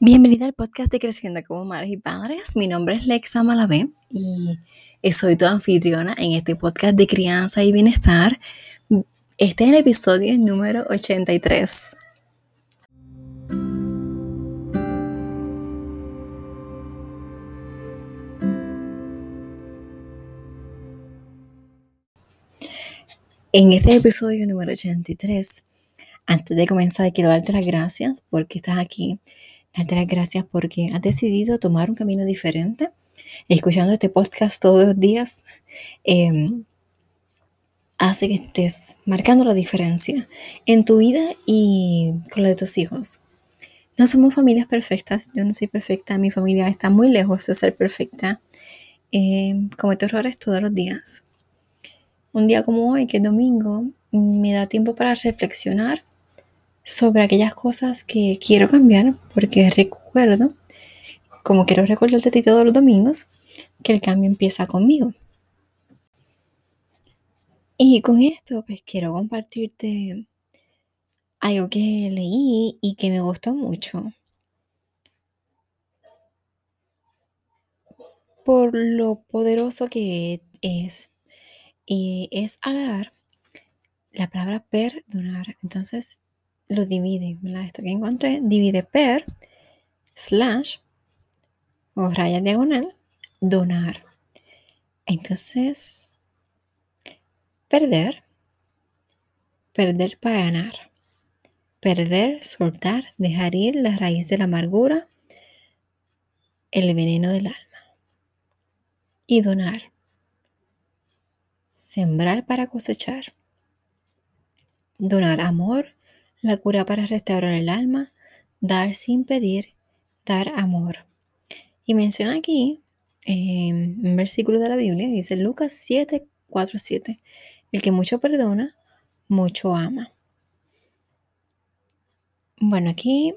Bienvenida al podcast de Creciendo como Madres y Padres. Mi nombre es Lexa Malavé y soy tu anfitriona en este podcast de crianza y bienestar. Este es el episodio número 83. En este episodio número 83, antes de comenzar, quiero darte las gracias porque estás aquí darte gracias porque has decidido tomar un camino diferente. Escuchando este podcast todos los días em, hace que estés marcando la diferencia en tu vida y con la de tus hijos. No somos familias perfectas, yo no soy perfecta, mi familia está muy lejos de ser perfecta. Em, cometo errores todos los días. Un día como hoy, que es domingo, me da tiempo para reflexionar sobre aquellas cosas que quiero cambiar, porque recuerdo, como quiero recordarte a ti todos los domingos, que el cambio empieza conmigo. Y con esto, pues quiero compartirte algo que leí y que me gustó mucho. Por lo poderoso que es. Y es agarrar la palabra perdonar. Entonces, lo divide. Esto que encontré, divide per, slash, o raya diagonal, donar. Entonces, perder, perder para ganar. Perder, soltar, dejar ir la raíz de la amargura, el veneno del alma. Y donar. Sembrar para cosechar. Donar amor, la cura para restaurar el alma, dar sin pedir, dar amor. Y menciona aquí, en un versículo de la Biblia, dice Lucas 7, 4, 7, el que mucho perdona, mucho ama. Bueno, aquí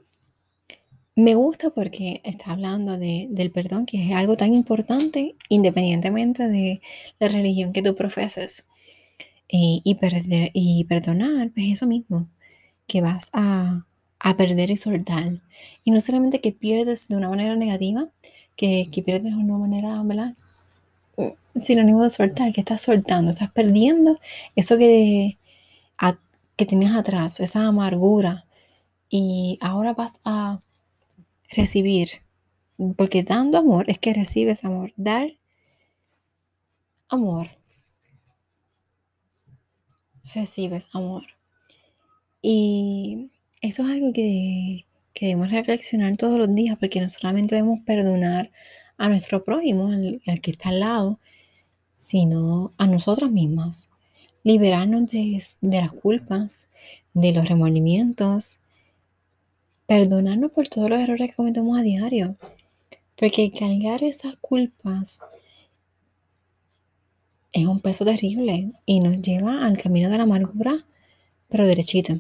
me gusta porque está hablando del perdón, que es algo tan importante independientemente de la religión que tú profeses. Eh, y, perder, y perdonar, pues eso mismo que vas a, perder y soltar. Y no solamente que pierdes de una manera negativa, que, pierdes de una manera, ¿verdad? Sinónimo de soltar, que estás soltando, estás perdiendo eso que, que tenías atrás, esa amargura. Y ahora vas a recibir, porque dando amor es que recibes amor. Dar amor. Recibes amor. Y eso es algo que, debemos reflexionar todos los días, porque no solamente debemos perdonar a nuestro prójimo, al, que está al lado, sino a nosotras mismas. Liberarnos de, de las culpas, de los remordimientos, perdonarnos por todos los errores que cometemos a diario. Porque cargar esas culpas es un peso terrible y nos lleva al camino de la amargura, pero derechito.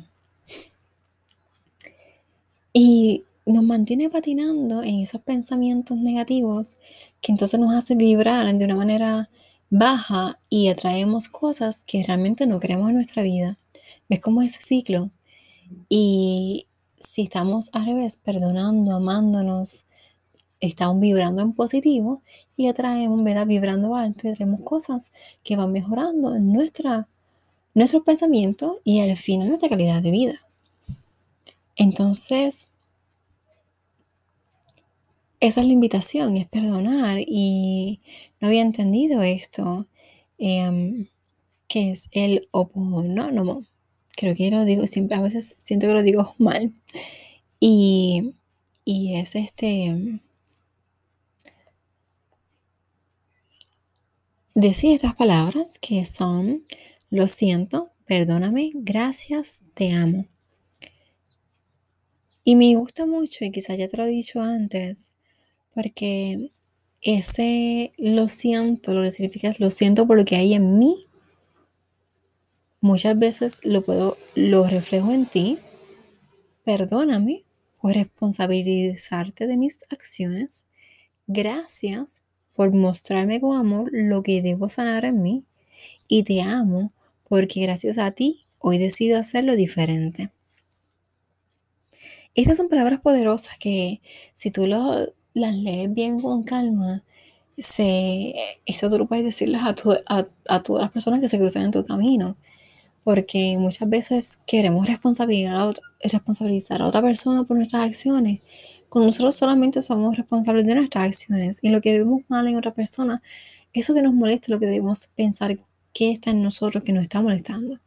Y nos mantiene patinando en esos pensamientos negativos que entonces nos hace vibrar de una manera baja y atraemos cosas que realmente no queremos en nuestra vida. ¿Ves cómo es ese ciclo? Y si estamos al revés, perdonando, amándonos, estamos vibrando en positivo y atraemos, ¿verdad? Vibrando alto y atraemos cosas que van mejorando nuestros pensamientos y al final nuestra calidad de vida. Entonces, esa es la invitación, es perdonar. Y no había entendido esto, em, que es el opononomo. Creo que lo digo, siempre, a veces siento que lo digo mal. Y, y es este... Decir estas palabras que son, lo siento, perdóname, gracias, te amo. Y me gusta mucho, y quizás ya te lo he dicho antes, porque ese lo siento, lo que significa es lo siento por lo que hay en mí. Muchas veces lo puedo, lo reflejo en ti. Perdóname por responsabilizarte de mis acciones. Gracias por mostrarme con amor lo que debo sanar en mí. Y te amo porque gracias a ti hoy decido hacerlo diferente. Estas son palabras poderosas que si tú las lees bien con calma, se, esto tú lo puedes decirles a, a, todas las personas que se cruzan en tu camino. Porque muchas veces queremos responsabilizar a, otra, responsabilizar a otra persona por nuestras acciones. Con nosotros solamente somos responsables de nuestras acciones. Y lo que vemos mal en otra persona, eso que nos molesta, lo que debemos pensar que está en nosotros que nos está molestando.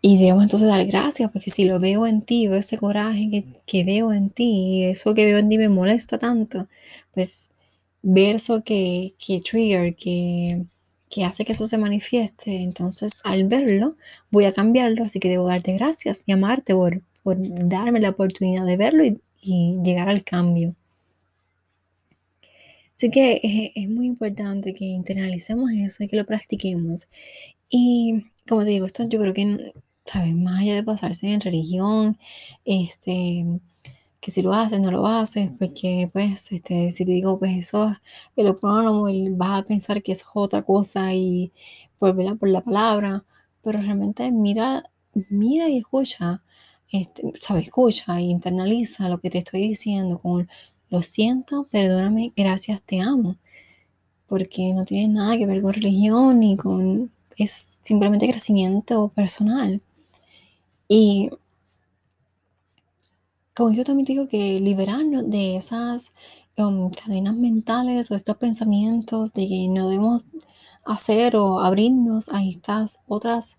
Y debemos entonces dar gracias, porque si lo veo en ti, veo ese coraje que, veo en ti, y eso que veo en ti me molesta tanto, pues ver eso que, que trigger, que, que hace que eso se manifieste, entonces al verlo voy a cambiarlo, así que debo darte gracias y amarte por, por darme la oportunidad de verlo y, llegar al cambio. Así que es, es, muy importante que internalicemos eso y que lo practiquemos. Y como te digo, esto yo creo que ¿sabes? Más allá de pasarse en religión, este, que si lo haces, no lo haces, porque pues, este, si te digo, pues eso, el prónomo, vas a pensar que es otra cosa y por, por la palabra, pero realmente mira, mira y escucha, este, ¿sabes? Escucha e internaliza lo que te estoy diciendo con lo siento, perdóname, gracias, te amo, porque no tiene nada que ver con religión ni con, es simplemente crecimiento personal. Y con esto también digo que liberarnos de esas um, cadenas mentales o estos pensamientos de que no debemos hacer o abrirnos a estas otras...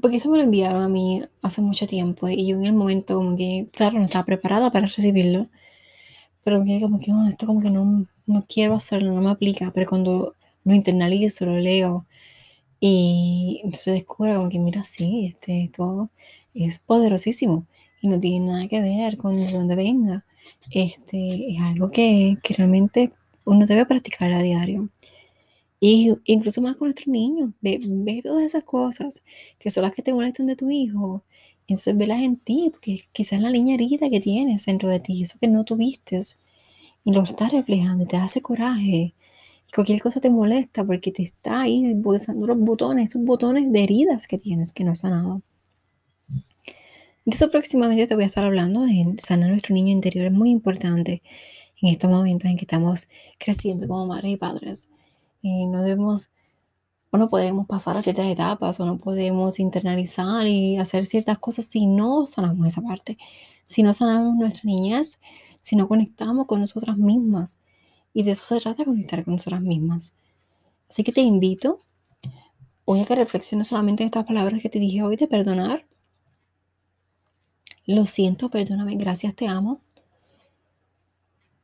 porque eso me lo enviaron a mí hace mucho tiempo y yo en el momento como que, claro, no estaba preparada para recibirlo, pero como que esto como que no, no quiero hacerlo, no me aplica, pero cuando lo internalizo, lo leo, y entonces descubro como que, mira, sí, este, esto es poderosísimo y no tiene nada que ver con de dónde venga. Este, es algo que, que realmente uno debe practicar a diario. Y incluso más con nuestros niños. Ve, ve, todas esas cosas que son las que te molestan de tu hijo. Entonces velas en ti, porque quizás la niña herida que tienes dentro de ti, eso que no tuviste, y lo estás reflejando, te hace coraje, cualquier cosa te molesta porque te está ahí pulsando los botones, esos botones de heridas que tienes que no has sanado. De eso próximamente te voy a estar hablando de sanar nuestro niño interior. Es muy importante en estos momentos en que estamos creciendo como madres y padres. Y no debemos o no podemos pasar a ciertas etapas o no podemos internalizar y hacer ciertas cosas si no sanamos esa parte. Si no sanamos nuestra niñez, si no conectamos con nosotras mismas y de eso se trata, conectar con nosotras mismas. Así que te invito hoy a que reflexiones solamente en estas palabras que te dije hoy de perdonar. Lo siento, perdóname, gracias, te amo.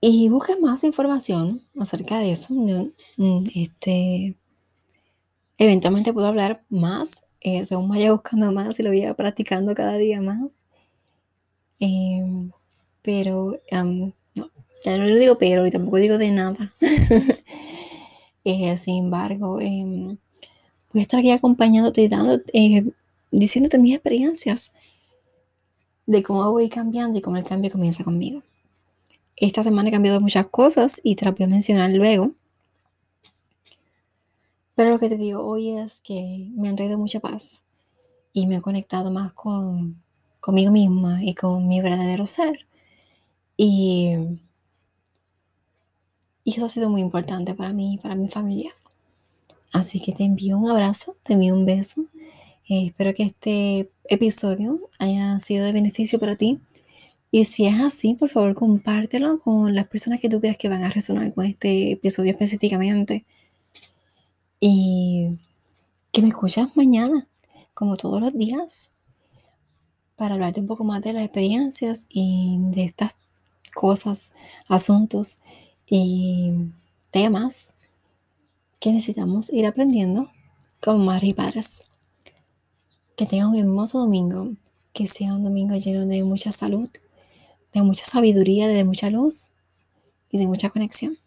Y busques más información acerca de eso. Mm, este, eventualmente puedo hablar más, eh, según vaya buscando más y lo vaya practicando cada día más. Em, pero ya no digo pero y tampoco digo de nada. Eh, sin embargo, em, voy a estar aquí acompañándote, dando, eh, diciéndote mis experiencias de cómo voy cambiando y cómo el cambio comienza conmigo. Esta semana he cambiado muchas cosas y te las voy a mencionar luego. Pero lo que te digo hoy es que me han traído mucha paz y me he conectado más con, conmigo misma y con mi verdadero ser. Y y eso ha sido muy importante para mí y para mi familia. Así que te envío un abrazo, te envío un beso. Eh, espero que este episodio haya sido de beneficio para ti. Y si es así, por favor, compártelo con las personas que tú creas que van a resonar con este episodio específicamente. Y que me escuchas mañana, como todos los días, para hablarte un poco más de las experiencias y de estas cosas, asuntos y temas que necesitamos ir aprendiendo madres y padres. Que tengan un hermoso domingo, que sea un domingo lleno de mucha salud, de mucha sabiduría, de mucha luz y de mucha conexión.